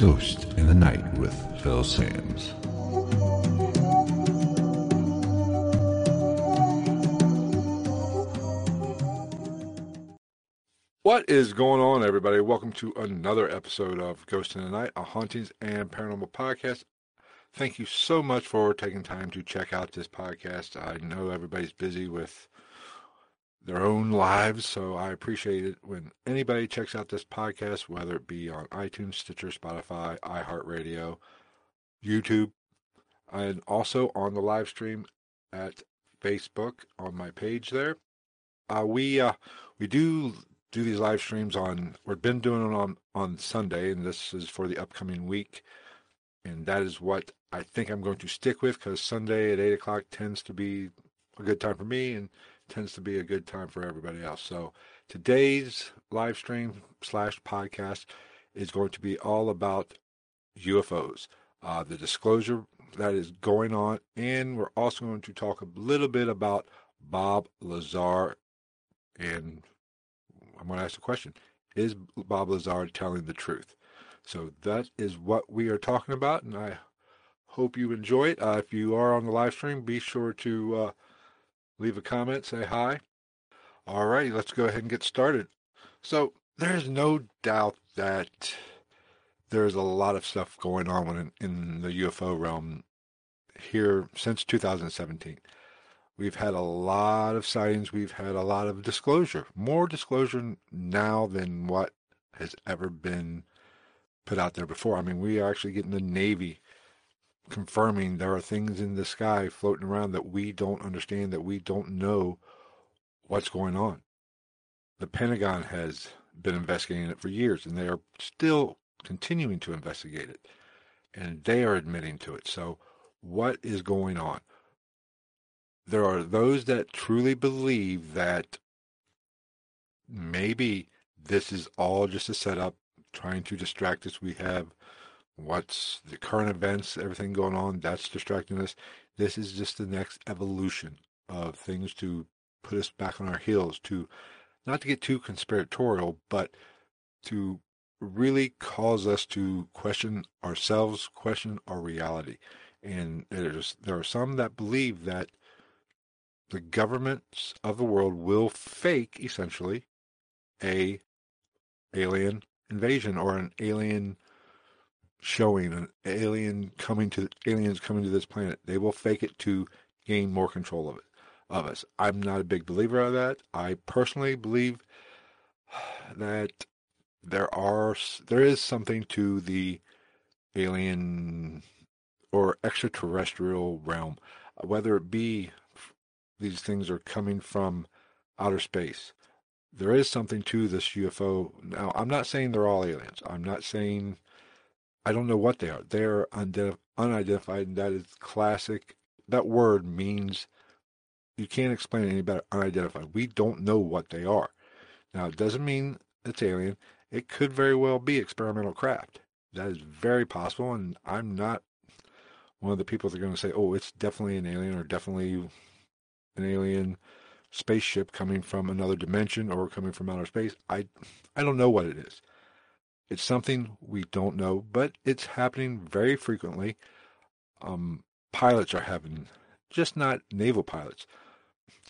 Ghost in the Night with Phil Sams. What is going on, everybody? Welcome to another episode of Ghost in the Night, a hauntings and paranormal podcast. Thank you so much for taking time to check out this podcast. I know everybody's busy with their own lives. So I appreciate it when anybody checks out this podcast, whether it be on iTunes, Stitcher, Spotify, iHeartRadio, YouTube, and also on the live stream at Facebook on my page there. Uh, we uh, we do do these live streams on. We've been doing it on on Sunday, and this is for the upcoming week, and that is what I think I'm going to stick with because Sunday at eight o'clock tends to be a good time for me, and tends to be a good time for everybody else. So today's live stream slash podcast is going to be all about UFOs, uh, the disclosure that is going on, and we're also going to talk a little bit about Bob Lazar. And I'm going to ask the question: Is Bob Lazar telling the truth? So that is what we are talking about, and I hope you enjoy it. Uh, if you are on the live stream, be sure to uh, leave a comment, say hi. All right, let's go ahead and get started. So, there's no doubt that there's a lot of stuff going on in, in the UFO realm here since 2017. We've had a lot of sightings, we've had a lot of disclosure, more disclosure now than what has ever been put out there before. I mean, we are actually getting the Navy confirming there are things in the sky floating around that we don't understand, that we don't know what's going on. The Pentagon has been investigating it for years, and they are still continuing to investigate it. And they are admitting to it. So, what is going on? There are those that truly believe that maybe this is all just a setup trying to distract us. We have what's the current events, everything going on, that's distracting us. This is just the next evolution of things to put us back on our heels, to not to get too conspiratorial, but to really cause us to question ourselves, question our reality. And there's, there are some that believe that the governments of the world will fake essentially a alien invasion or an alien showing an alien coming to aliens coming to this planet. They will fake it to gain more control of it of us. I'm not a big believer of that. I personally believe that there are there is something to the alien or extraterrestrial realm, whether it be these things are coming from outer space. There is something to this UFO. Now, I'm not saying they're all aliens. I'm not saying I don't know what they are. They're unidentified, and that is classic. That word means you can't explain it any better. Unidentified. We don't know what they are. Now, it doesn't mean it's alien. It could very well be experimental craft. That is very possible, and I'm not one of the people that are going to say, "Oh, it's definitely an alien," or "Definitely an alien spaceship coming from another dimension or coming from outer space." I, I don't know what it is. It's something we don't know, but it's happening very frequently. Um, pilots are having, just not naval pilots,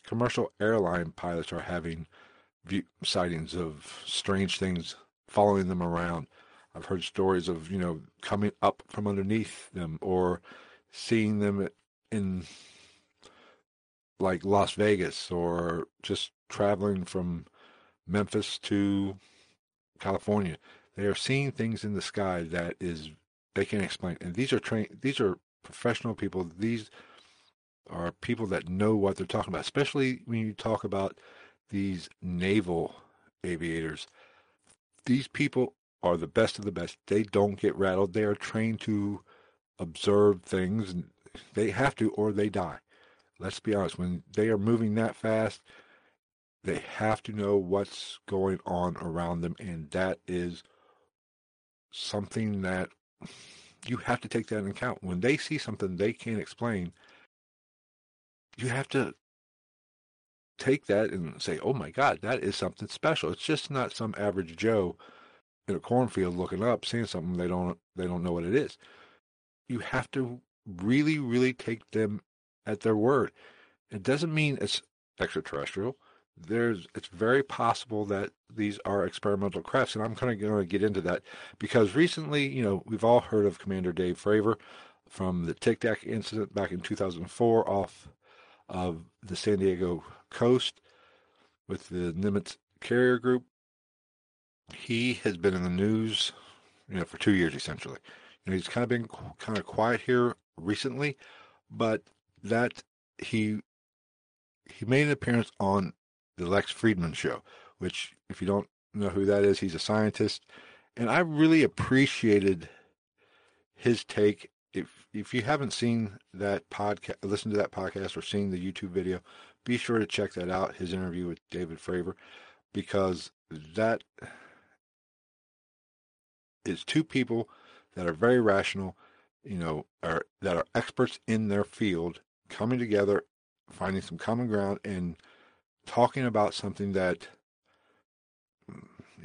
commercial airline pilots are having view, sightings of strange things following them around. I've heard stories of, you know, coming up from underneath them or seeing them in like Las Vegas or just traveling from Memphis to California they are seeing things in the sky that is they can't explain. And these are train these are professional people. These are people that know what they're talking about, especially when you talk about these naval aviators. these people are the best of the best. They don't get rattled. They are trained to observe things, they have to, or they die. Let's be honest. When they are moving that fast, they have to know what's going on around them, and that is something that you have to take that into account. When they see something they can't explain, you have to take that and say, "Oh my God, that is something special." It's just not some average Joe in a cornfield looking up, seeing something they don't they don't know what it is. You have to really, really take them at their word. It doesn't mean it's extraterrestrial. There's it's very possible that these are experimental crafts, and I'm kind of going to get into that because recently, you know, we've all heard of Commander Dave Fravor from the Tic Tac incident back in 2004 off of the San Diego coast with the Nimitz carrier group. He has been in the news, you know, for two years essentially. You know, he's kind of been kind of quiet here recently, but that he he made an appearance on the Lex Fridman show, which if you don't know who that is, he's a scientist, and I really appreciated his take if if you haven't seen that podcast, listen to that podcast or seen the YouTube video, be sure to check that out. His interview with David Fravor, because that is two people that are very rational, you know, are that are experts in their field coming together, finding some common ground, and talking about something that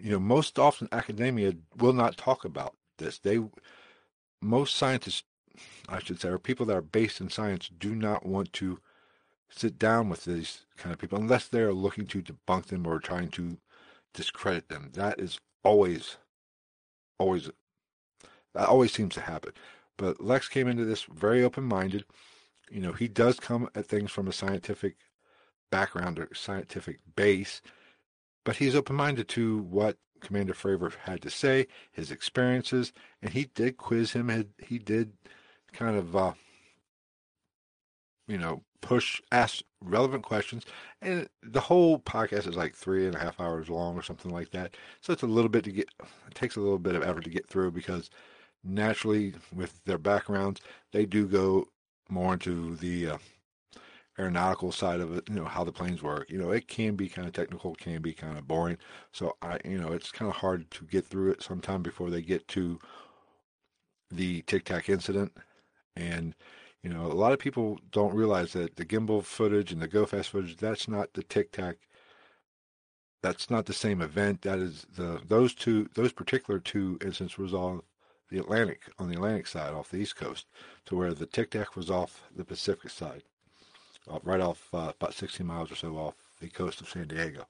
you know most often academia will not talk about this. They most scientists I should say, or people that are based in science do not want to sit down with these kind of people unless they are looking to debunk them or trying to discredit them. That is always, always, that always seems to happen. But Lex came into this very open minded. You know, he does come at things from a scientific background or scientific base, but he's open minded to what Commander Fravor had to say, his experiences, and he did quiz him. He did kind of, uh, you know, push, ask relevant questions. And the whole podcast is like three and a half hours long or something like that. So it's a little bit to get, it takes a little bit of effort to get through because naturally, with their backgrounds, they do go more into the uh, aeronautical side of it, you know, how the planes work. You know, it can be kind of technical, can be kind of boring. So I, you know, it's kind of hard to get through it sometime before they get to the Tic Tac incident. And, you know, a lot of people don't realize that the gimbal footage and the go fast footage, that's not the tic tac. That's not the same event. That is the those two those particular two incidents was on the Atlantic on the Atlantic side off the East Coast, to where the tic tac was off the Pacific side, right off uh, about 60 miles or so off the coast of San Diego.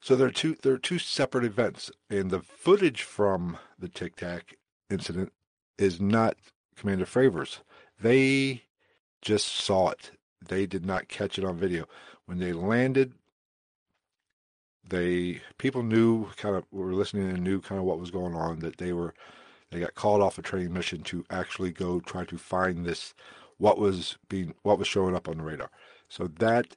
So there are two there are two separate events, and the footage from the Tic Tac incident is not Commander Fravor's. They just saw it. They did not catch it on video. When they landed, they people knew kind of were listening and knew kind of what was going on. That they were they got called off a training mission to actually go try to find this what was being what was showing up on the radar. So that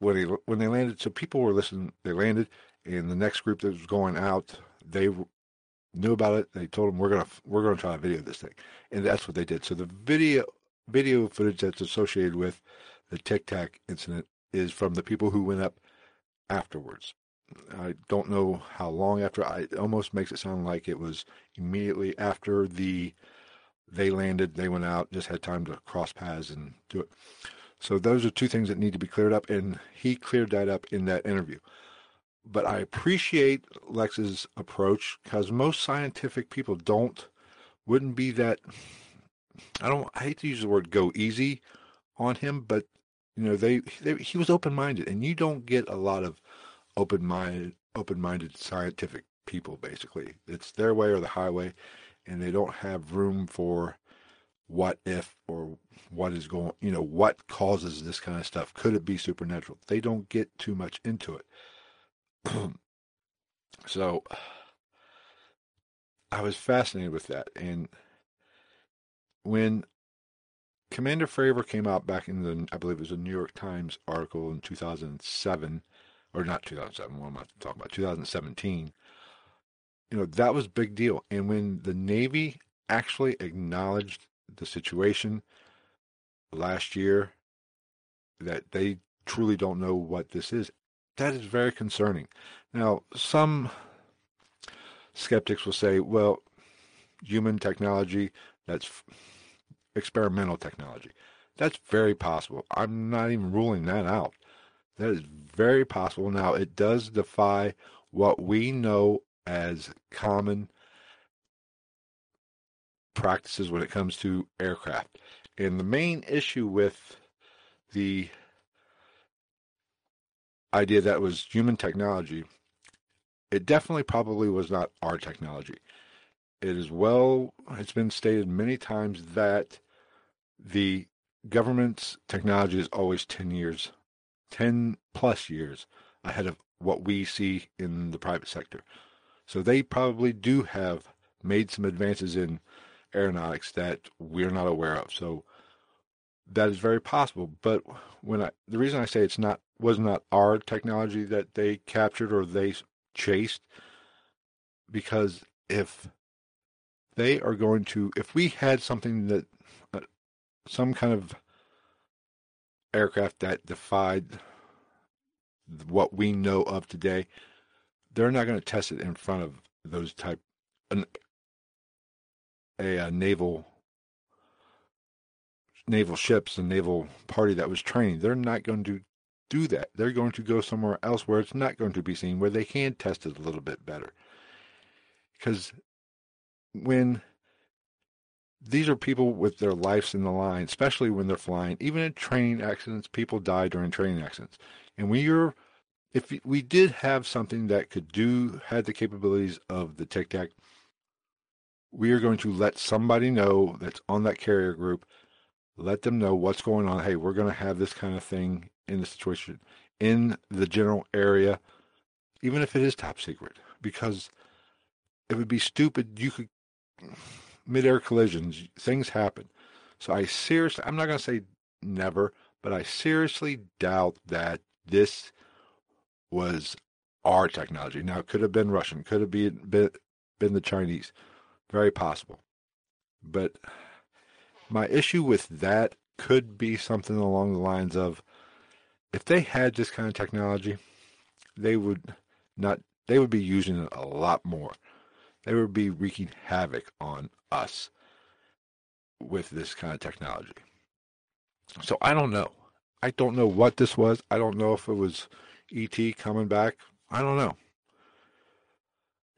when they when they landed, so people were listening. They landed, and the next group that was going out, they knew about it. They told them we're gonna we're gonna try to video this thing, and that's what they did. So the video video footage that's associated with the Tic Tac incident is from the people who went up afterwards. I don't know how long after. I it almost makes it sound like it was immediately after the they landed. They went out, just had time to cross paths and do it. So those are two things that need to be cleared up, and he cleared that up in that interview but I appreciate Lex's approach because most scientific people don't wouldn't be that. I don't. I hate to use the word "go easy" on him, but you know they, they he was open minded, and you don't get a lot of open minded open minded scientific people. Basically, it's their way or the highway, and they don't have room for what if or what is going. You know what causes this kind of stuff. Could it be supernatural? They don't get too much into it so I was fascinated with that. And when Commander Fravor came out back in the, I believe it was a New York Times article in 2007 or not 2007. What am I talking about? 2017. You know that was big deal, and when the Navy actually acknowledged the situation last year, that they truly don't know what this is, that is very concerning. Now, some skeptics will say, well, human technology, that's experimental technology. That's very possible. I'm not even ruling that out. That is very possible. Now, it does defy what we know as common practices when it comes to aircraft. And the main issue with the idea that was human technology, it definitely probably was not our technology. It is well, it's been stated many times that the government's technology is always 10 years, 10 plus years ahead of what we see in the private sector. So they probably do have made some advances in aeronautics that we're not aware of. So that is very possible. But when I, the reason I say it's not, was not our technology that they captured or they chased, because if they are going to, if we had something that uh, some kind of aircraft that defied what we know of today, they're not going to test it in front of those type an, a, a naval naval ships and naval party that was training. They're not going to do that. They're going to go somewhere else where it's not going to be seen, where they can test it a little bit better. Because when these are people with their lives in the line, especially when they're flying. Even in training accidents, people die during training accidents. And when you're, if we did have something that could do, had the capabilities of the Tic Tac, we are going to let somebody know that's on that carrier group, let them know what's going on. Hey, we're going to have this kind of thing in the situation in the general area, even if it is top secret, because it would be stupid. You could midair collisions, things happen. So I seriously, I'm not going to say never, but I seriously doubt that this was our technology. Now, it could have been Russian, could have been, been, been the Chinese. Very possible. But my issue with that could be something along the lines of if they had this kind of technology, they would not they would be using it a lot more. They would be wreaking havoc on us with this kind of technology. So I don't know. I don't know what this was. I don't know if it was ET coming back. I don't know.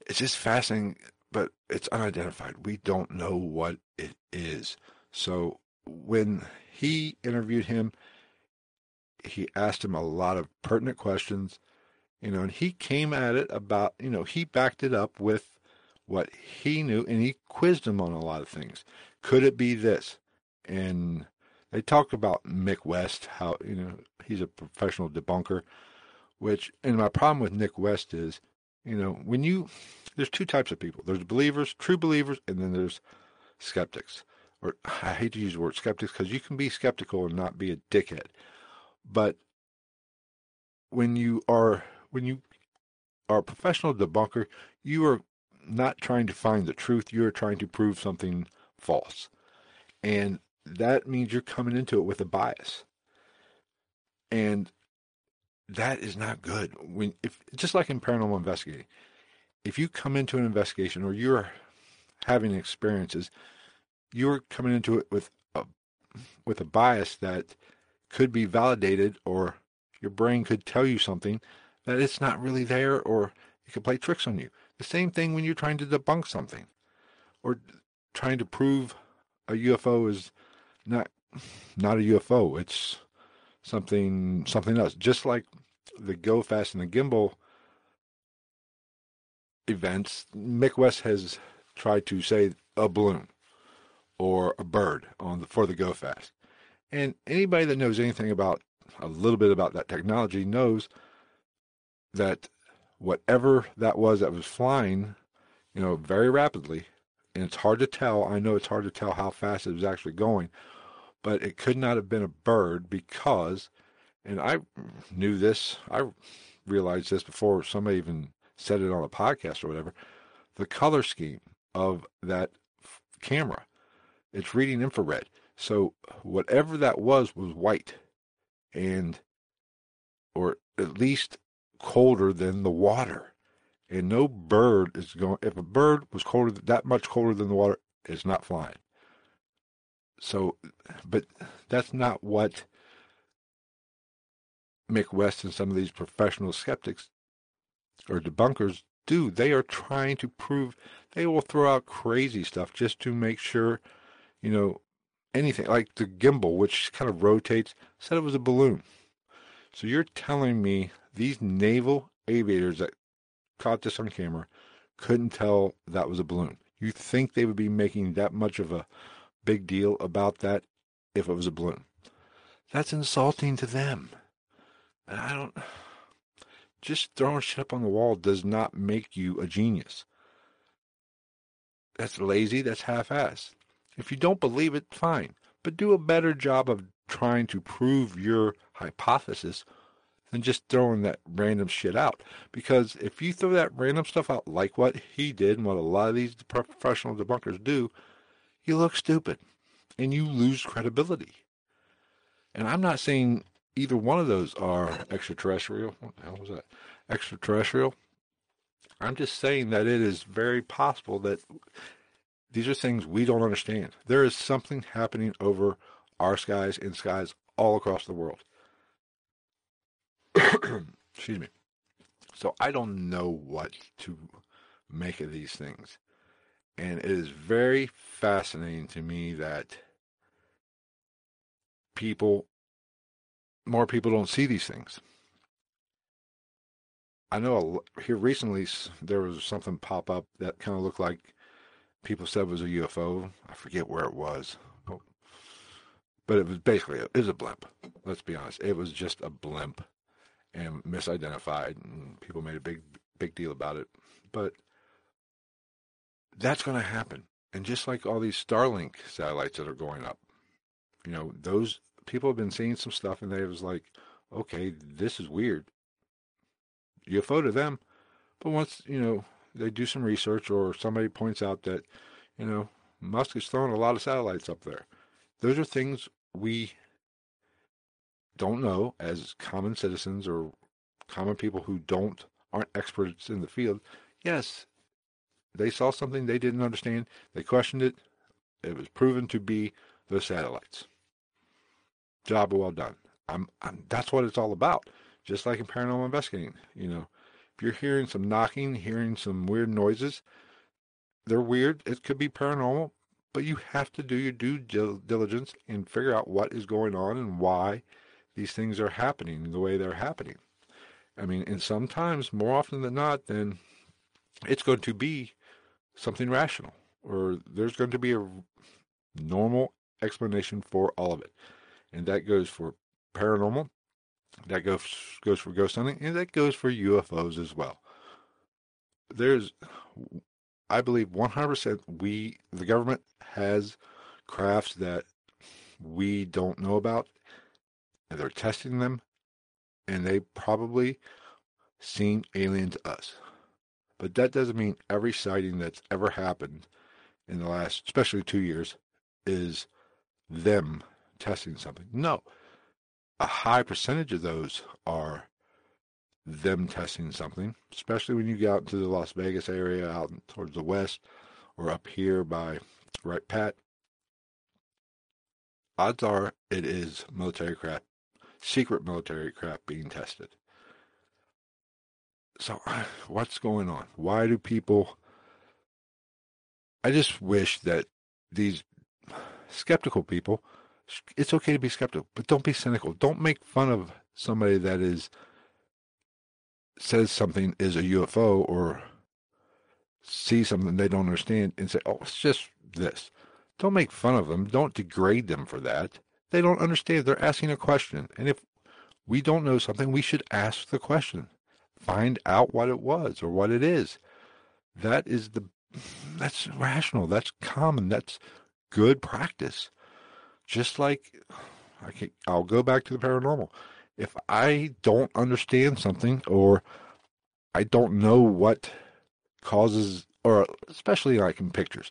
It's just fascinating, but it's unidentified. We don't know what it is. So when he interviewed him, he asked him a lot of pertinent questions, you know, and he came at it about, you know, he backed it up with what he knew, and he quizzed him on a lot of things. Could it be this? And they talked about Mick West, how you know he's a professional debunker. Which, and my problem with Mick West is, you know, when you there's two types of people. There's believers, true believers, and then there's skeptics. Or I hate to use the word skeptics because you can be skeptical and not be a dickhead. But when you are when you are a professional debunker, you are not trying to find the truth, you're trying to prove something false. And that means you're coming into it with a bias. And that is not good. When if just like in paranormal investigating, if you come into an investigation or you're having experiences, you're coming into it with a with a bias that could be validated or your brain could tell you something that it's not really there or it could play tricks on you. The same thing when you're trying to debunk something or trying to prove a UFO is not not a UFO. It's something something else. Just like the Go Fast and the Gimbal events, Mick West has tried to say a balloon or a bird on the, for the Go Fast. And anybody that knows anything about a little bit about that technology knows that whatever that was that was flying, you know, very rapidly, and it's hard to tell. I know it's hard to tell how fast it was actually going, but it could not have been a bird because, and I knew this. I realized this before somebody even said it on a podcast or whatever. The color scheme of that f- camera, it's reading infrared. So whatever that was was white, and or at least colder than the water. And no bird is going. If a bird was colder, that much colder than the water, it's not flying. So, but that's not what Mick West and some of these professional skeptics or debunkers do. They are trying to prove. They will throw out crazy stuff just to make sure, you know, anything like the gimbal, which kind of rotates, said it was a balloon. So you're telling me these naval aviators that caught this on camera couldn't tell that was a balloon? You think they would be making that much of a big deal about that if it was a balloon? That's insulting to them. And I don't. Just throwing shit up on the wall does not make you a genius. That's lazy, that's half assed. If you don't believe it, fine. But do a better job of trying to prove your hypothesis than just throwing that random shit out. Because if you throw that random stuff out like what he did and what a lot of these professional debunkers do, you look stupid and you lose credibility. And I'm not saying either one of those are extraterrestrial. What the hell was that? Extraterrestrial. I'm just saying that it is very possible that these are things we don't understand. There is something happening over our skies and skies all across the world. Excuse me. So I don't know what to make of these things. And it is very fascinating to me that people, more people don't see these things. I know here recently there was something pop up that kind of looked like people said was a UFO. I forget where it was, oh. but it was basically it was a blimp. Let's be honest, it was just a blimp and misidentified, and people made a big big deal about it. But that's going to happen, and just like all these Starlink satellites that are going up, you know, those people have been seeing some stuff, and they was like, okay, this is weird. UFO to them, but once you know they do some research or somebody points out that, you know, Musk is throwing a lot of satellites up there. Those are things we don't know as common citizens or common people who don't aren't experts in the field. Yes, they saw something they didn't understand. They questioned it. It was proven to be the satellites. Job well done. I'm, I'm, that's what it's all about. Just like in paranormal investigating, you know, if you're hearing some knocking, hearing some weird noises, they're weird. It could be paranormal, but you have to do your due diligence and figure out what is going on and why these things are happening the way they're happening. I mean, and sometimes, more often than not, then it's going to be something rational, or there's going to be a normal explanation for all of it. And that goes for paranormal, that goes goes for ghost hunting, and that goes for UFOs as well. There's, I believe, 100% we the government has crafts that we don't know about, and they're testing them, and they probably seen alien to us. But that doesn't mean every sighting that's ever happened in the last, especially two years, is them testing something. No, a high percentage of those are them testing something, especially when you get out into the Las Vegas area, out towards the west, or up here by Wright Pat. Odds are it is military craft, secret military craft being tested. So, what's going on? Why do people? I just wish that these skeptical people it's okay to be skeptical, but don't be cynical. Don't make fun of somebody that is says something is a UFO or see something they don't understand and say, "Oh, it's just this." Don't make fun of them. Don't degrade them for that. They don't understand. They're asking a question, and if we don't know something, we should ask the question. Find out what it was or what it is. That is the that's rational. That's common. That's good practice. Just like I can, I'll go back to the paranormal. If I don't understand something or I don't know what causes, or especially like in pictures,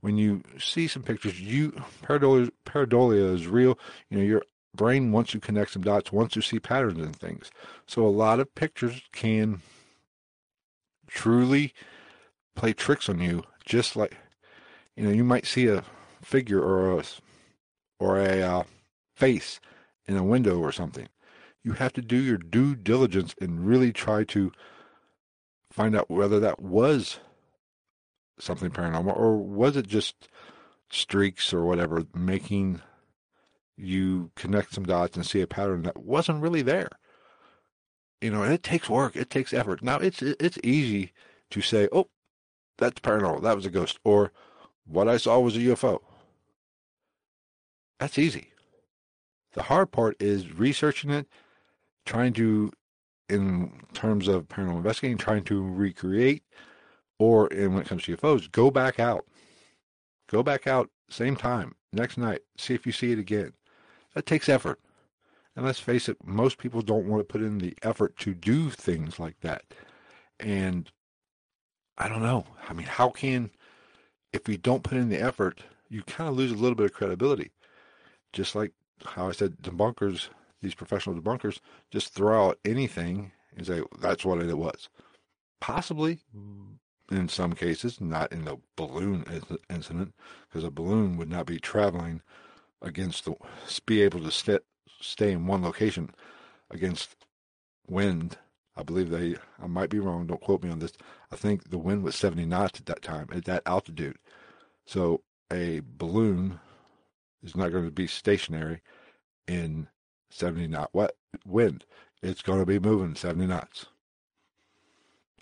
when you see some pictures, you pareidolia, pareidolia is real. You know, your brain wants to connect some dots, wants to see patterns in things. So a lot of pictures can truly play tricks on you, just like you know, you might see a figure or a or a uh, face in a window or something. You have to do your due diligence and really try to find out whether that was something paranormal or was it just streaks or whatever making you connect some dots and see a pattern that wasn't really there. You know, and it takes work, it takes effort. Now it's it's easy to say, "Oh, that's paranormal. That was a ghost," or "What I saw was a UFO." That's easy. The hard part is researching it, trying to, in terms of paranormal investigating, trying to recreate, or in when it comes to UFOs, go back out. Go back out, same time, next night, see if you see it again. That takes effort. And let's face it, most people don't want to put in the effort to do things like that. And I don't know. I mean, how can, if we don't put in the effort, you kind of lose a little bit of credibility. Just like how I said, debunkers, these professional debunkers, just throw out anything and say, that's what it was. Possibly, in some cases, not in the balloon incident, because a balloon would not be traveling against the, be able to st- stay in one location against wind. I believe they, I might be wrong, don't quote me on this. I think the wind was 70 knots at that time, at that altitude. So a balloon is not going to be stationary in 70 knot what wind. It's going to be moving 70 knots.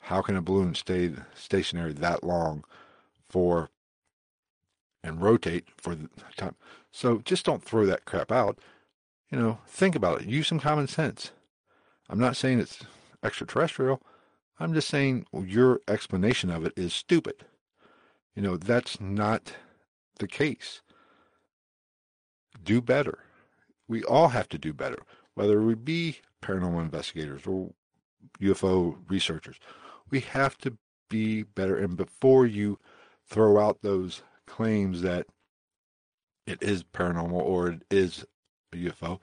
How can a balloon stay stationary that long for and rotate for the time? So just don't throw that crap out. You know, think about it. Use some common sense. I'm not saying it's extraterrestrial. I'm just saying your explanation of it is stupid. You know, that's not the case. Do better. We all have to do better, whether we be paranormal investigators or UFO researchers. We have to be better. And before you throw out those claims that it is paranormal or it is a UFO,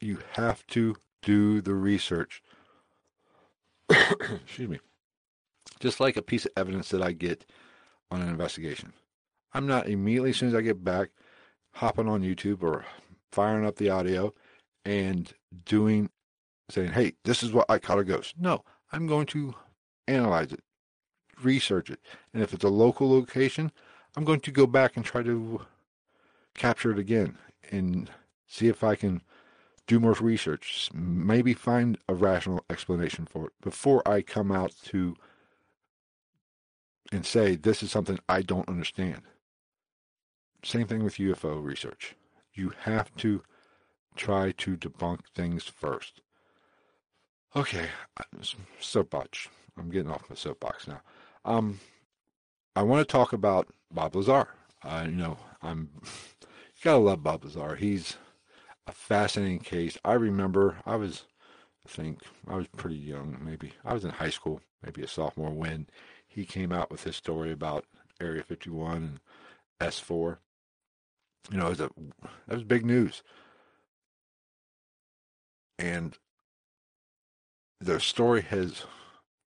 you have to do the research. Excuse me. Just like a piece of evidence that I get on an investigation. I'm not immediately, as soon as I get back, hopping on YouTube or firing up the audio and doing, saying, hey, this is what I caught a ghost. No, I'm going to analyze it, research it. And if it's a local location, I'm going to go back and try to capture it again and see if I can do more research, maybe find a rational explanation for it before I come out to and say this is something I don't understand. Same thing with UFO research. You have to try to debunk things first. Okay, soapbox. I'm getting off my soapbox now. Um, I want to talk about Bob Lazar. Uh, you know, I'm gotta love Bob Lazar. He's a fascinating case. I remember I was, I think I was pretty young. Maybe I was in high school, maybe a sophomore when he came out with his story about Area 51 and S4. You know, it was a that was big news, and the story has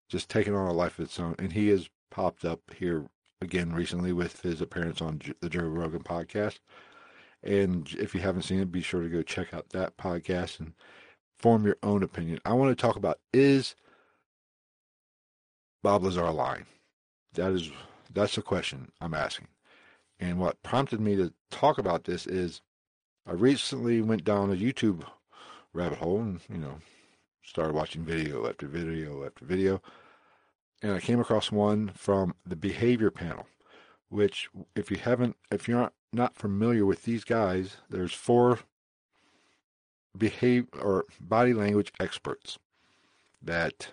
just taken on a life of its own. And he has popped up here again recently with his appearance on the Joe Rogan podcast. And if you haven't seen it, be sure to go check out that podcast and form your own opinion. I want to talk about is Bob Lazar lying? That is that's the question I'm asking. And what prompted me to talk about this is I recently went down a YouTube rabbit hole and, you know, started watching video after video after video. And I came across one from the behavior panel, which if you haven't if you're not, familiar with these guys, there's four behave or body language experts that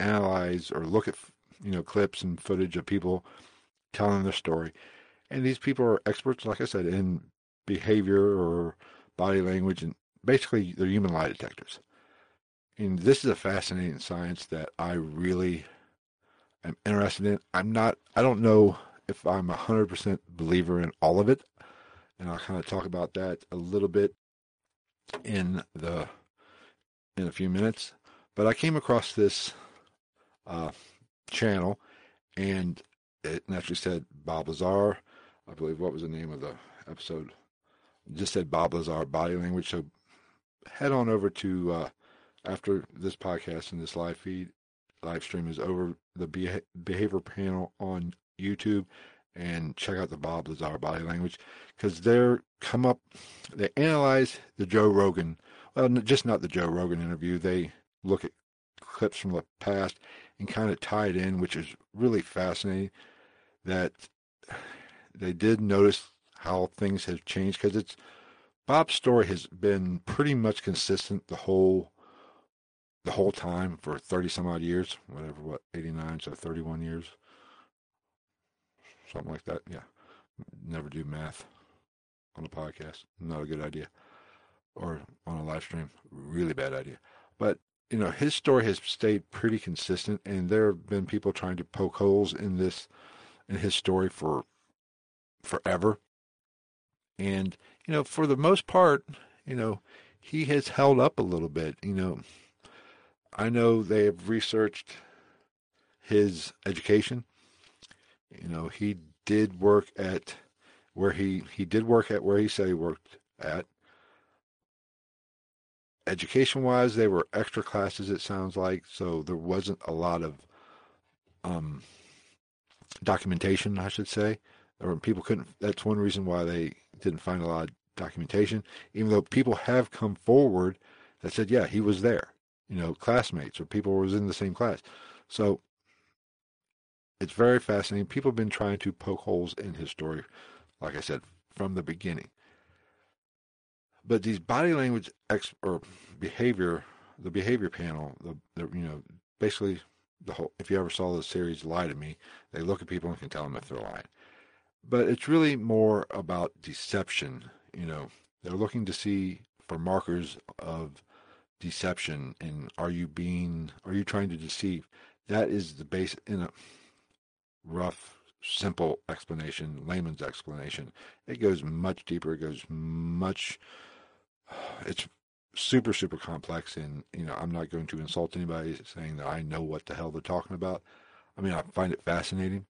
analyze or look at you know clips and footage of people telling their story and these people are experts like i said in behavior or body language and basically they're human lie detectors. And this is a fascinating science that I really am interested in. I'm not. I don't know if I'm a hundred percent believer in all of it, and I'll kind of talk about that a little bit in the in a few minutes. But I came across this uh, channel, and it naturally said Bob Lazar. I believe what was the name of the episode? It just said Bob Lazar body language. So head on over to uh, after this podcast and this live feed live stream is over the behavior panel on YouTube and check out the Bob Lazar body language because they're come up, they analyze the Joe Rogan, well, just not the Joe Rogan interview. They look at clips from the past and kind of tie it in, which is really fascinating. That they did notice how things have changed because it's Bob's story has been pretty much consistent the whole the whole time for 30 some odd years, whatever, what, 89, so 31 years, something like that. Yeah. Never do math on a podcast. Not a good idea. Or on a live stream. Really bad idea. But, you know, his story has stayed pretty consistent, and there have been people trying to poke holes in this, in his story for forever. And, you know, for the most part, you know, he has held up a little bit. You know, I know they have researched his education. You know, he did work at where he he did work at where he said he worked at. Education wise, they were extra classes. It sounds like so there wasn't a lot of um, documentation. I should say, or people couldn't. That's one reason why they didn't find a lot of documentation. Even though people have come forward that said, yeah, he was there you know, classmates or people who was in the same class. So it's very fascinating. People have been trying to poke holes in his story, like I said, from the beginning. But these body language ex- or behavior, the behavior panel, the, the you know, basically the whole. If you ever saw the series "Lie to Me," they look at people and can tell them if they're lying. But it's really more about deception. You know, they're looking to see for markers of deception and are you being are you trying to deceive that is the base in a rough simple explanation layman's explanation. It goes much deeper. It goes much it's super super complex and you know i'm not going to insult anybody saying that i know what the hell they're talking about. I mean i find it fascinating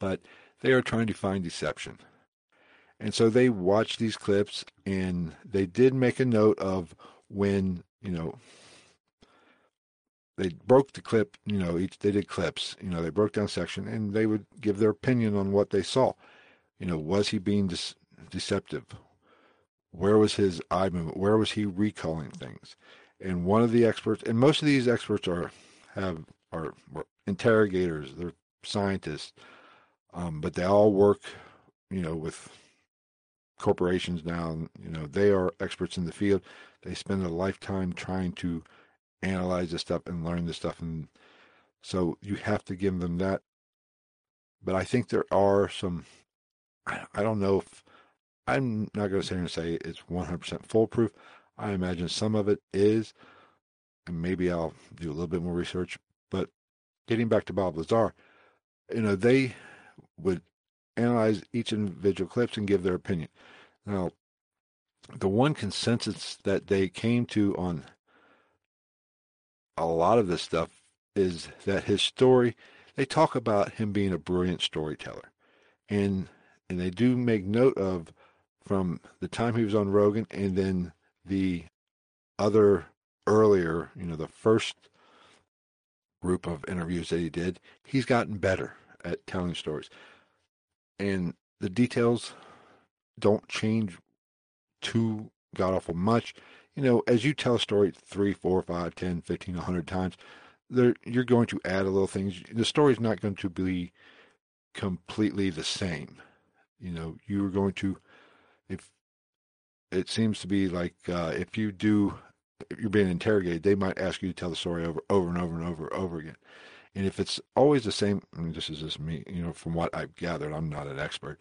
but they are trying to find deception. And so they watched these clips and they did make a note of when you know they broke the clip you know each they did clips you know they broke down section and they would give their opinion on what they saw. You know was he being de- deceptive? Where was his eye movement? Where was he recalling things? And one of the experts and most of these experts are have are, interrogators they're scientists um, but they all work you know with corporations now you know they are experts in the field. They spend a lifetime trying to analyze this stuff and learn this stuff. And so you have to give them that. But I think there are some, I don't know if, I'm not going to sit here and say it's 100% foolproof. I imagine some of it is, and maybe I'll do a little bit more research. But getting back to Bob Lazar, you know, they would analyze each individual clips and give their opinion. Now, the one consensus that they came to on a lot of this stuff is that his story they talk about him being a brilliant storyteller and and they do make note of from the time he was on Rogan and then the other earlier you know the first group of interviews that he did he's gotten better at telling stories and the details don't change too god awful much. You know, as you tell a story three, four, five, ten, fifteen, a hundred times, there you're going to add a little things. The story's not going to be completely the same. You know, you're going to if it seems to be like uh, if you do if you're being interrogated, they might ask you to tell the story over over and over and over and over again. And if it's always the same, I mean, this is just me, you know, from what I've gathered, I'm not an expert.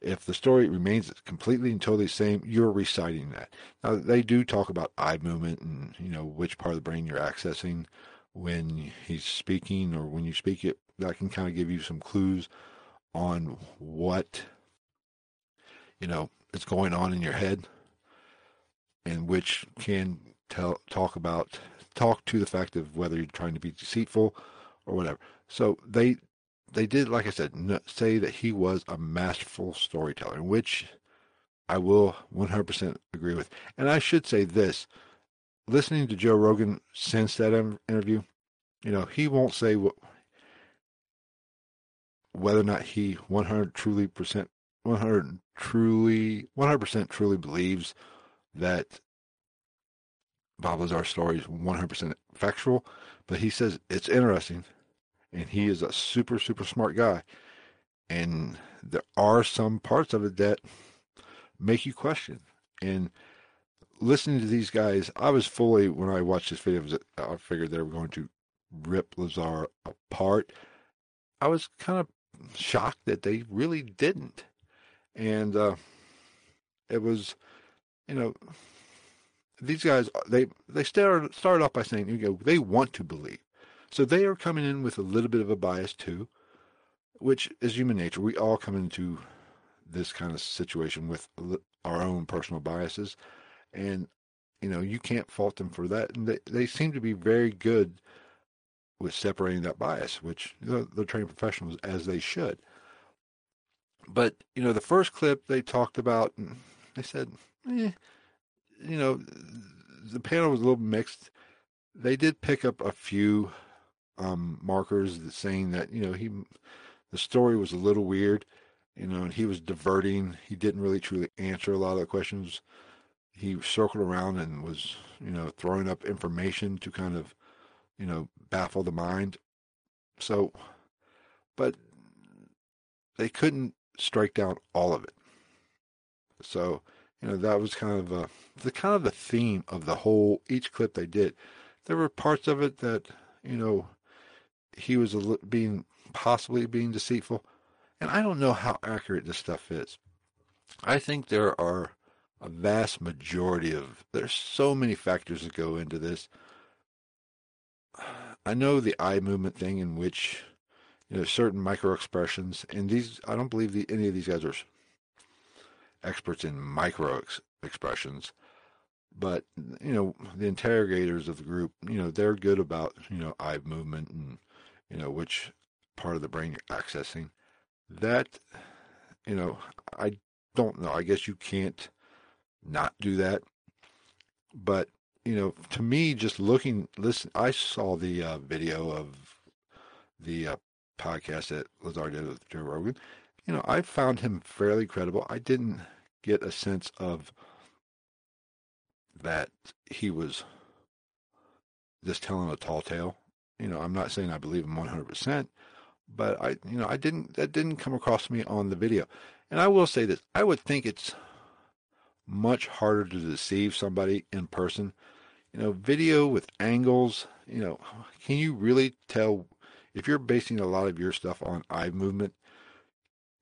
If the story remains completely and totally the same, you're reciting that. Now they do talk about eye movement and you know which part of the brain you're accessing when he's speaking or when you speak it. That can kind of give you some clues on what you know is going on in your head, and which can tell talk about talk to the fact of whether you're trying to be deceitful or whatever. So they they did, like I said, say that he was a masterful storyteller, which I will 100% agree with. And I should say this: listening to Joe Rogan since that interview, you know, he won't say what, whether or not he 100 truly percent 100 truly 100% truly believes that Bob Lazar's story is 100% factual, but he says it's interesting and he is a super super smart guy. And there are some parts of it that make you question. And listening to these guys i was fully when i watched this video i figured they were going to rip lazar apart. I was kind of shocked that they really didn't. And uh, it was you know these guys they they started started off by saying you know they want to believe so they are coming in with a little bit of a bias too, which is human nature. We all come into this kind of situation with our own personal biases, and you know you can't fault them for that. And they they seem to be very good with separating that bias, which you know, trained professionals as they should. But you know the first clip they talked about, they said, eh, you know, the panel was a little mixed. They did pick up a few um, markers saying that you know he the story was a little weird, you know, and he was diverting. He didn't really truly answer a lot of the questions. He circled around and was you know throwing up information to kind of you know baffle the mind. So, but they couldn't strike down all of it. So, you know, that was kind of a, the kind of the theme of the whole each clip they did. There were parts of it that you know he was being possibly being deceitful. And I don't know how accurate this stuff is. I think there are a vast majority of there's so many factors that go into this. I know the eye movement thing in which you know certain micro expressions and these I don't believe the, any of these guys are experts in micro ex- expressions but you know the interrogators of the group you know they're good about you know eye movement and you know, which part of the brain you're accessing. That, you know, I don't know. I guess you can't not do that. But, you know, to me, just looking, listen, I saw the uh, video of the uh, podcast that Lazar did with Joe Rogan. You know, I found him fairly credible. I didn't get a sense of that he was just telling a tall tale you know, I'm not saying I believe him 100%, but I, you know, I didn't, that didn't come across me on the video. And I will say this, I would think it's much harder to deceive somebody in person. You know, video with angles, you know, can you really tell if you're basing a lot of your stuff on eye movement?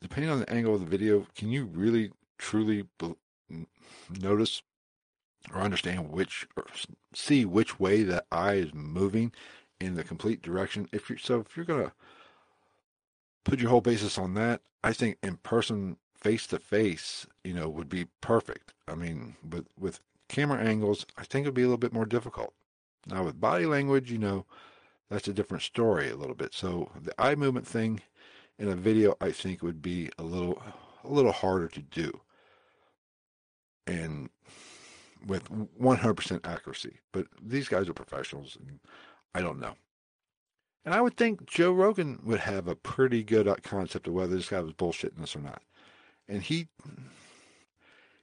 Depending on the angle of the video, can you really truly notice or understand which or see which way that eye is moving in the complete direction. If you so, if you're gonna put your whole basis on that, I think in person, face to face, you know, would be perfect. I mean, with with camera angles, I think it'd be a little bit more difficult. Now with body language, you know, that's a different story a little bit. So the eye movement thing in a video, I think would be a little a little harder to do. And with 100% accuracy. But these guys are professionals, and I don't know. And I would think Joe Rogan would have a pretty good uh, concept of whether this guy was bullshitting us or not. And he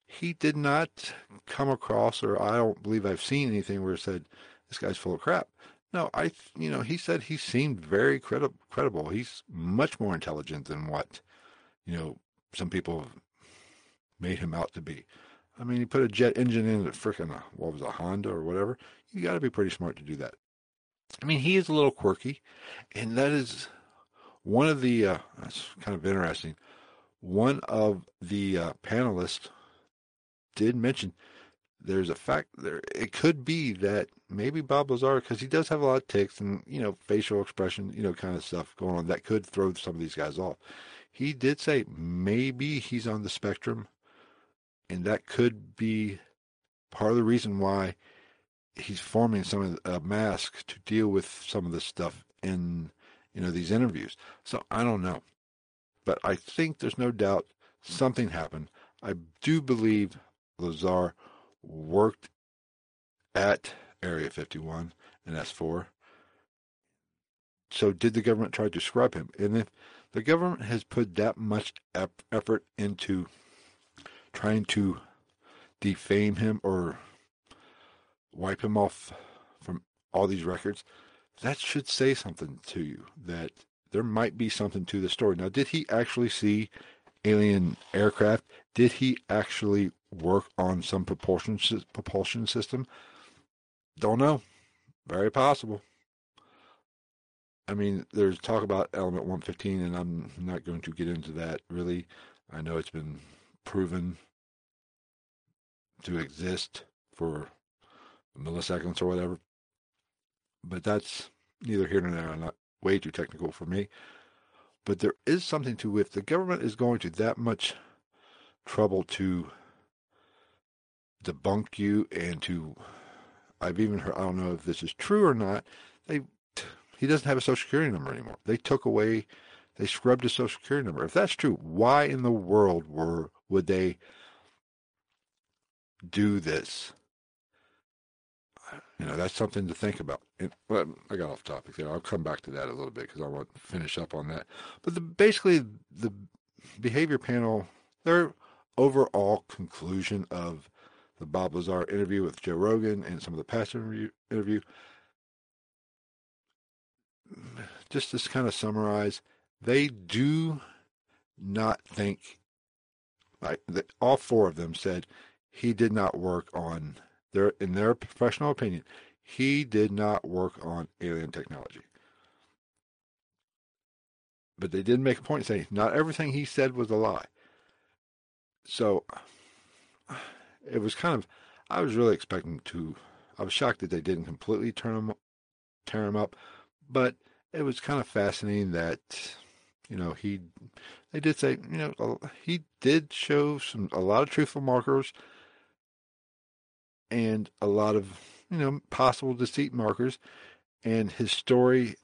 he did not come across, or I don't believe I've seen anything where it said this guy's full of crap. No, I you know he said he seemed very credi- credible. He's much more intelligent than what you know some people made him out to be. I mean, he put a jet engine in a freaking what was a Honda or whatever. You got to be pretty smart to do that. I mean, he is a little quirky, and that is one of the. Uh, that's kind of interesting. one of the uh, panelists did mention there's a fact there. It could be that maybe Bob Lazar, because he does have a lot of ticks and you know facial expression, you know, kind of stuff going on that could throw some of these guys off. He did say maybe he's on the spectrum, and that could be part of the reason why he's forming some of the, a mask to deal with some of this stuff in you know these interviews. So I don't know, but I think there's no doubt something happened. I do believe Lazar worked at Area 51 and S4. So did the government try to scrub him? And if the government has put that much effort into trying to defame him or wipe him off from all these records, that should say something to you that there might be something to the story. Now, did he actually see alien aircraft? Did he actually work on some propulsion propulsion system? Don't know. Very possible. I mean, there's talk about element 115, and I'm not going to get into that really. I know it's been proven to exist for milliseconds or whatever, but that's neither here nor there. I'm not way too technical for me. But there is something to if the government is going to that much trouble to debunk you and to I've even heard I don't know if this is true or not. They he doesn't have a social security number anymore. They took away they scrubbed his social security number. If that's true, why in the world were would they do this? You know, that's something to think about. Well, I got off topic there. I'll come back to that a little bit because I want to finish up on that. But the, basically, the behavior panel, their overall conclusion of the Bob Lazar interview with Joe Rogan and some of the past interview, interview just to kind of summarize, they do not think, like all four of them said, he did not work on their, in their professional opinion, he did not work on alien technology. But they did make a point saying not everything he said was a lie. So it was kind of, I was really expecting to, I was shocked that they didn't completely turn him, tear him up, but it was kind of fascinating that, you know, he, they did say, you know, he did show some, a lot of truthful markers and a lot of, you know, possible deceit markers. And his story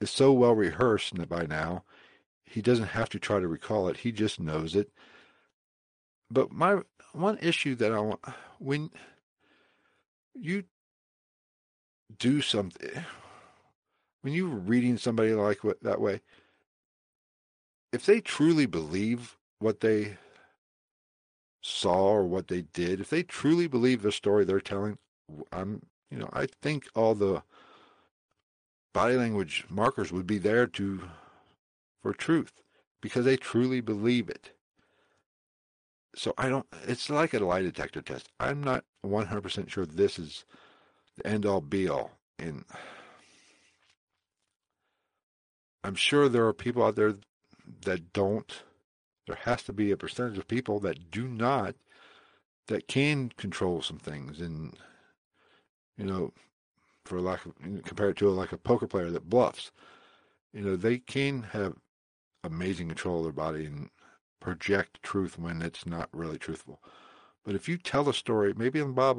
is so well rehearsed by now, he doesn't have to try to recall it. He just knows it. But my one issue that I want, when you do something, when you're reading somebody like that way, if they truly believe what they saw or what they did, if they truly believe the story they're telling, I'm, you know, I think all the body language markers would be there to for truth because they truly believe it. So I don't. It's like a lie detector test. I'm not 100% sure this is the end all be all. And I'm sure there are people out there that don't there has to be a percentage of people that do not, that can control some things. And, you know, for lack of, compared to like a poker player that bluffs, you know, they can have amazing control of their body and project truth when it's not really truthful. But if you tell a story, maybe in Bob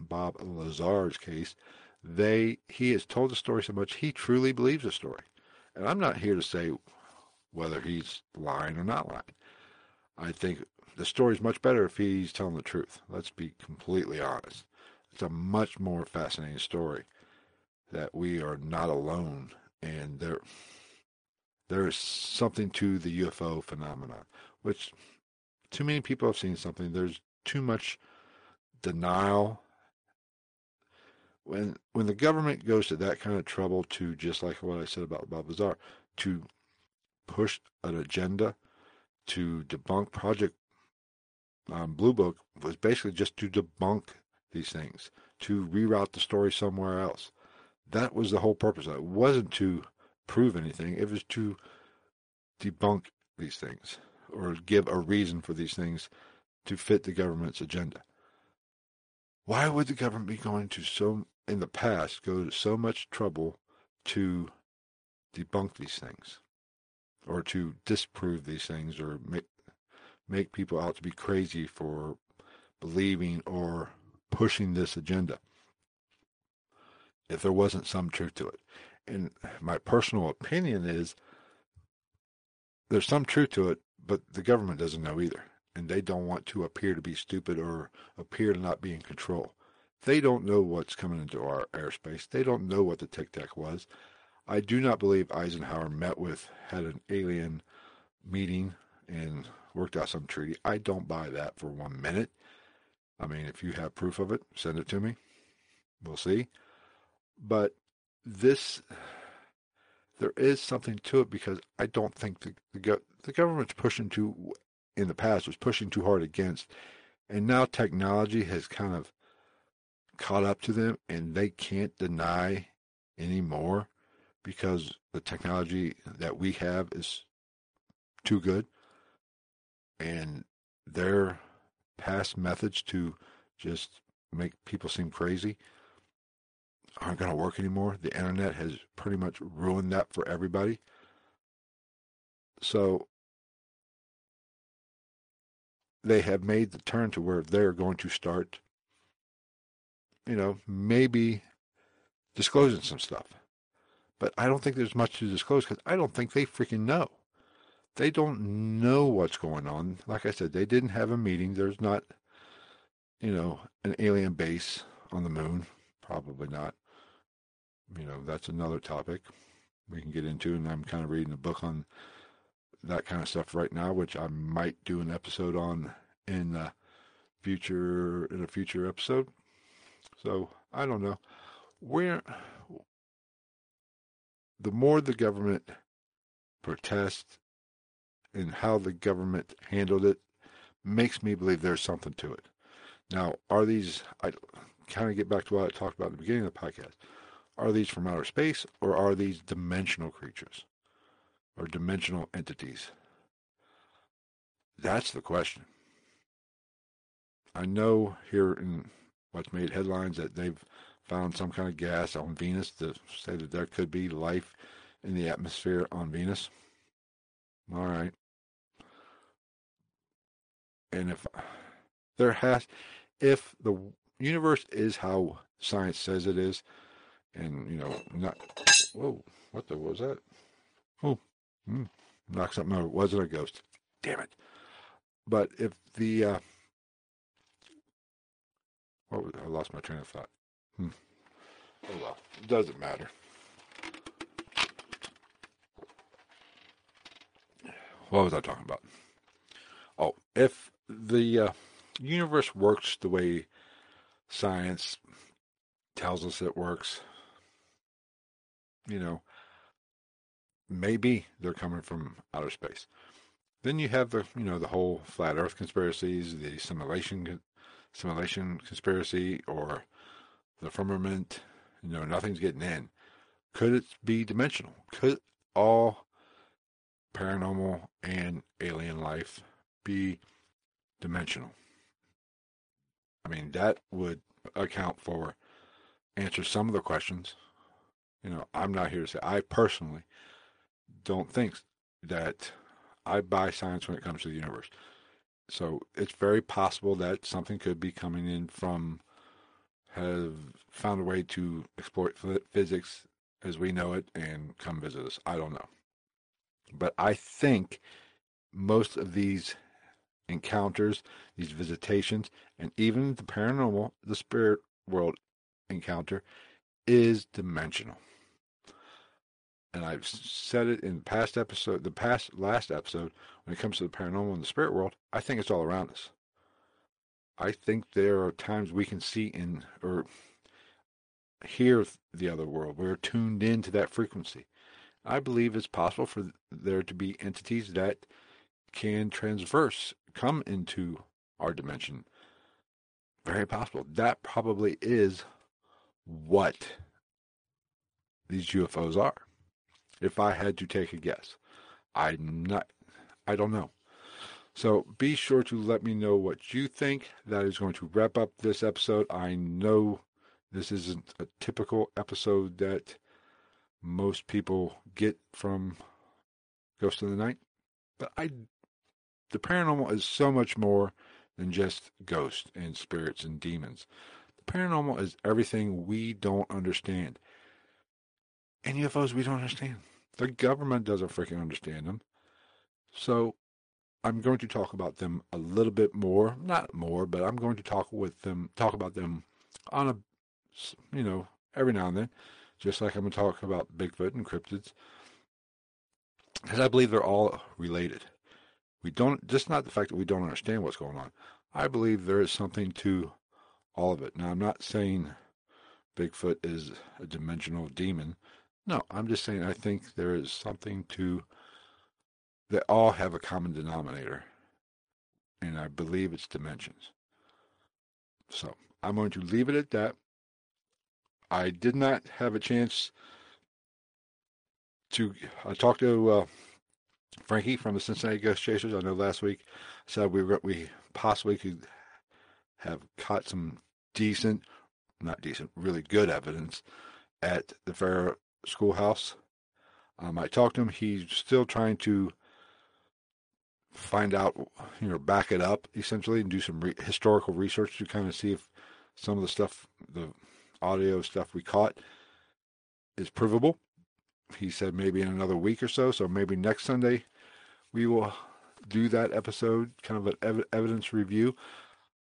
Bob Lazar's case, they he has told the story so much he truly believes the story. And I'm not here to say whether he's lying or not lying. I think the story's much better if he's telling the truth. Let's be completely honest. It's a much more fascinating story that we are not alone and there there is something to the UFO phenomenon, which too many people have seen something. There's too much denial. When when the government goes to that kind of trouble to just like what I said about Bob Lazar, to pushed an agenda to debunk Project um, Blue Book was basically just to debunk these things, to reroute the story somewhere else. That was the whole purpose it. It wasn't to prove anything, it was to debunk these things. or give a reason for these things to fit the government's agenda. Why would the government be going to so, in the past, go to so much trouble to debunk these things or to disprove these things or make, make people out to be crazy for believing or pushing this agenda if there wasn't some truth to it. And my personal opinion is there's some truth to it, but the government doesn't know either. And they don't want to appear to be stupid or appear to not be in control. They don't know what's coming into our airspace. They don't know what the Tic Tac was. I do not believe Eisenhower met with, had an alien meeting and worked out some treaty. I don't buy that for one minute. I mean, if you have proof of it, send it to me. We'll see. But this, there is something to it because I don't think the the, the government's pushing too, in the past was pushing too hard against, and now technology has kind of caught up to them, and they can't deny anymore because the technology that we have is too good, and their past methods to just make people seem crazy aren't going to work anymore. The internet has pretty much ruined that for everybody. So they have made the turn to where they're going to start, you know, maybe disclosing some stuff. But I don't think there's much to disclose because I don't think they freaking know. They don't know what's going on. Like I said, they didn't have a meeting. There's not, you know, an alien base on the moon. Probably not you know, that's another topic we can get into. And I'm kind of reading a book on that kind of stuff right now, which I might do an episode on in the future in a future episode. So I don't know where the more the government protests and how the government handled it makes me believe there's something to it. Now, are these? I kind of get back to what I talked about at the beginning of the podcast. Are these from outer space or are these dimensional creatures or dimensional entities? That's the question. I know here in what's made headlines that they've found some kind of gas on Venus to say that there could be life in the atmosphere on Venus. All right. And if there has, if the universe is how science says it is, and you know, not. Whoa! What the was that? Oh, hmm, knocked something over. It wasn't a ghost. Damn it! But if the uh, what was, I lost my train of thought. Hmm. Oh well, it doesn't matter. What was I talking about? Oh, if the uh, universe works the way science tells us it works, you know, maybe they're coming from outer space. Then you have the, you know, the whole flat Earth conspiracies, the simulation, simulation conspiracy, or the firmament. You know, nothing's getting in. Could it be dimensional? Could all paranormal and alien life be dimensional? I mean, that would account for answer some of the questions you know, I'm not here to say I personally don't think that I buy science when it comes to the universe. So it's very possible that something could be coming in from have found a way to exploit physics as we know it and come visit us. I don't know. But I think most of these encounters, these visitations, and even the paranormal, the spirit world encounter is dimensional and I've said it in past episode, the past last episode, when it comes to the paranormal and the spirit world, I think it's all around us. I think there are times we can see in or hear the other world. We're tuned into that frequency. I believe it's possible for there to be entities that can transverse, come into our dimension. Very possible. That probably is what these UFOs are if I had to take a guess. I'm not, I don't know. So be sure to let me know what you think. That is going to wrap up this episode. I know this isn't a typical episode that most people get from Ghost of the Night, but I the paranormal is so much more than just ghosts and spirits and demons. The paranormal is everything we don't understand. And UFOs we don't understand. The government doesn't freaking understand them. So I'm going to talk about them a little bit more, not more, but I'm going to talk with them, talk about them on a, you know, every now and then, just like I'm going to talk about Bigfoot and cryptids, because I believe they're all related. We don't, just not the fact that we don't understand what's going on. I believe there is something to all of it. Now, I'm not saying Bigfoot is a dimensional demon. No, I'm just saying I think there is something to they all have a common denominator, and I believe it's dimensions. So I'm going to leave it at that. I did not have a chance to I talked to uh, Frankie from the Cincinnati Ghost Chasers. I know last week said we we possibly could have caught some decent, not decent, really good evidence at the Fair Schoolhouse. Um, I talked to him. He's still trying to find out, you know, back it up essentially and do some re- historical research to kind of see if some of the stuff, the audio stuff we caught is provable. He said maybe in another week or so. So maybe next Sunday we will do that episode, kind of an ev- evidence review.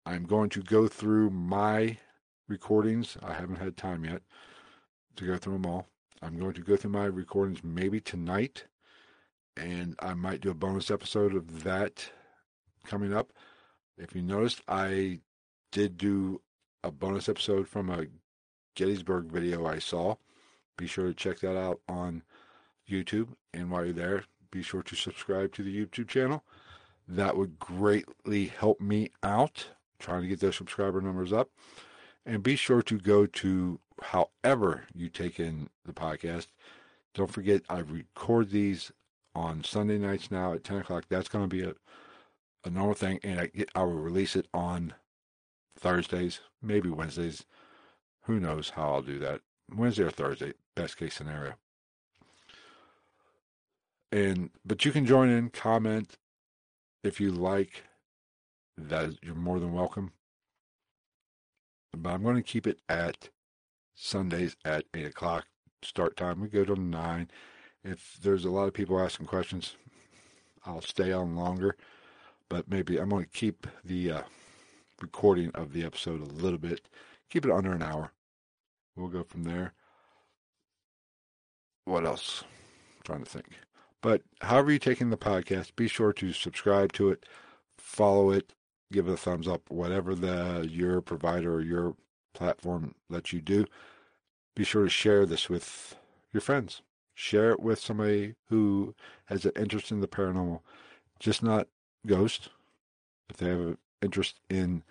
I'm going to go through my recordings. I haven't had time yet to go through them all. I'm going to go through my recordings maybe tonight and I might do a bonus episode of that coming up. If you noticed, I did do a bonus episode from a Gettysburg video I saw. Be sure to check that out on YouTube. And while you're there, be sure to subscribe to the YouTube channel. That would greatly help me out trying to get those subscriber numbers up. And be sure to go to however you take in the podcast. Don't forget, I record these on Sunday nights now at 10 o'clock. That's going to be a, a normal thing, and I, I will release it on Thursdays, maybe Wednesdays. Who knows how I'll do that? Wednesday or Thursday, best case scenario. And but you can join in, comment if you like. That you're more than welcome. But I'm going to keep it at Sundays at eight o'clock start time. We go to nine if there's a lot of people asking questions, I'll stay on longer. But maybe I'm going to keep the uh, recording of the episode a little bit, keep it under an hour. We'll go from there. What else? I'm trying to think. But however you're taking the podcast, be sure to subscribe to it, follow it, give it a thumbs up, whatever the your provider or your platform lets you do. Be sure to share this with your friends share it with somebody who has an interest in the paranormal, just not ghosts. If they have an interest in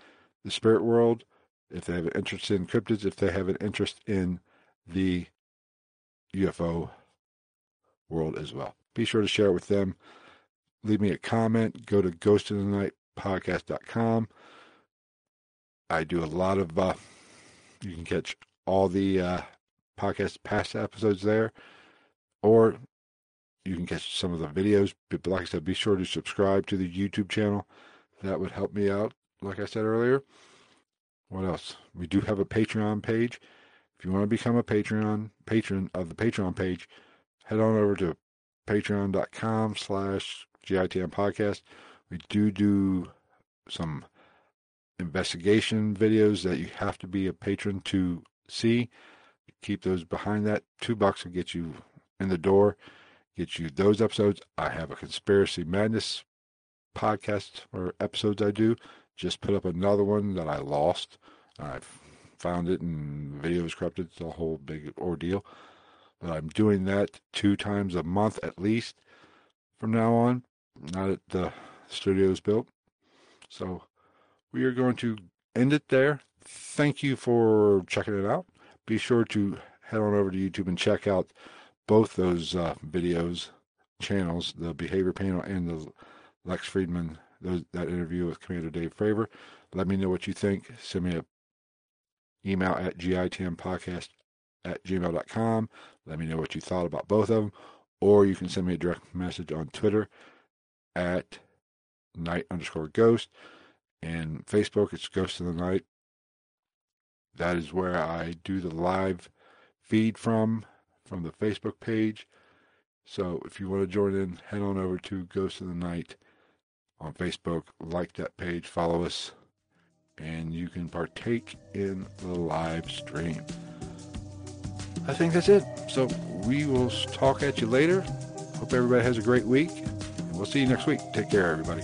the spirit world, if they have an interest in cryptids, if they have an interest in the UFO world as well. Be sure to share it with them. Leave me a comment. Go to ghostofthenightpodcast.com. I do a lot of, uh, you can catch all the uh, podcast past episodes there or you can catch some of the videos. But like I said, be sure to subscribe to the YouTube channel. That would help me out, like I said earlier. What else? We do have a Patreon page. If you want to become a Patreon patron of the Patreon page, head on over to patreon.com slash GITM podcast. We do do some investigation videos that you have to be a patron to see. Keep those behind that. Two bucks will get you in the door, get you those episodes. I have a conspiracy madness podcast or episodes I do. Just put up another one that I lost. I found it and video was corrupted. It's a whole big ordeal. But I'm doing that two times a month at least from now on. Now that the studio is built. So we are going to end it there. Thank you for checking it out. Be sure to head on over to YouTube and check out both those uh, videos channels, the Behavior Panel and the Lex Fridman, those, that interview with Commander Dave Fravor. Let me know what you think. Send me a email at gitmpodcast at gmail.com. Let me know what you thought about both of them. Or you can send me a direct message on Twitter at night underscore ghost. And Facebook, it's Ghost of the Night. That is where I do the live feed from, from the Facebook page. So if you want to join in, head on over to Ghost of the Night on Facebook, like that page, follow us, and you can partake in the live stream. I think that's it. So we will talk at you later. Hope everybody has a great week. We'll see you next week. Take care, everybody.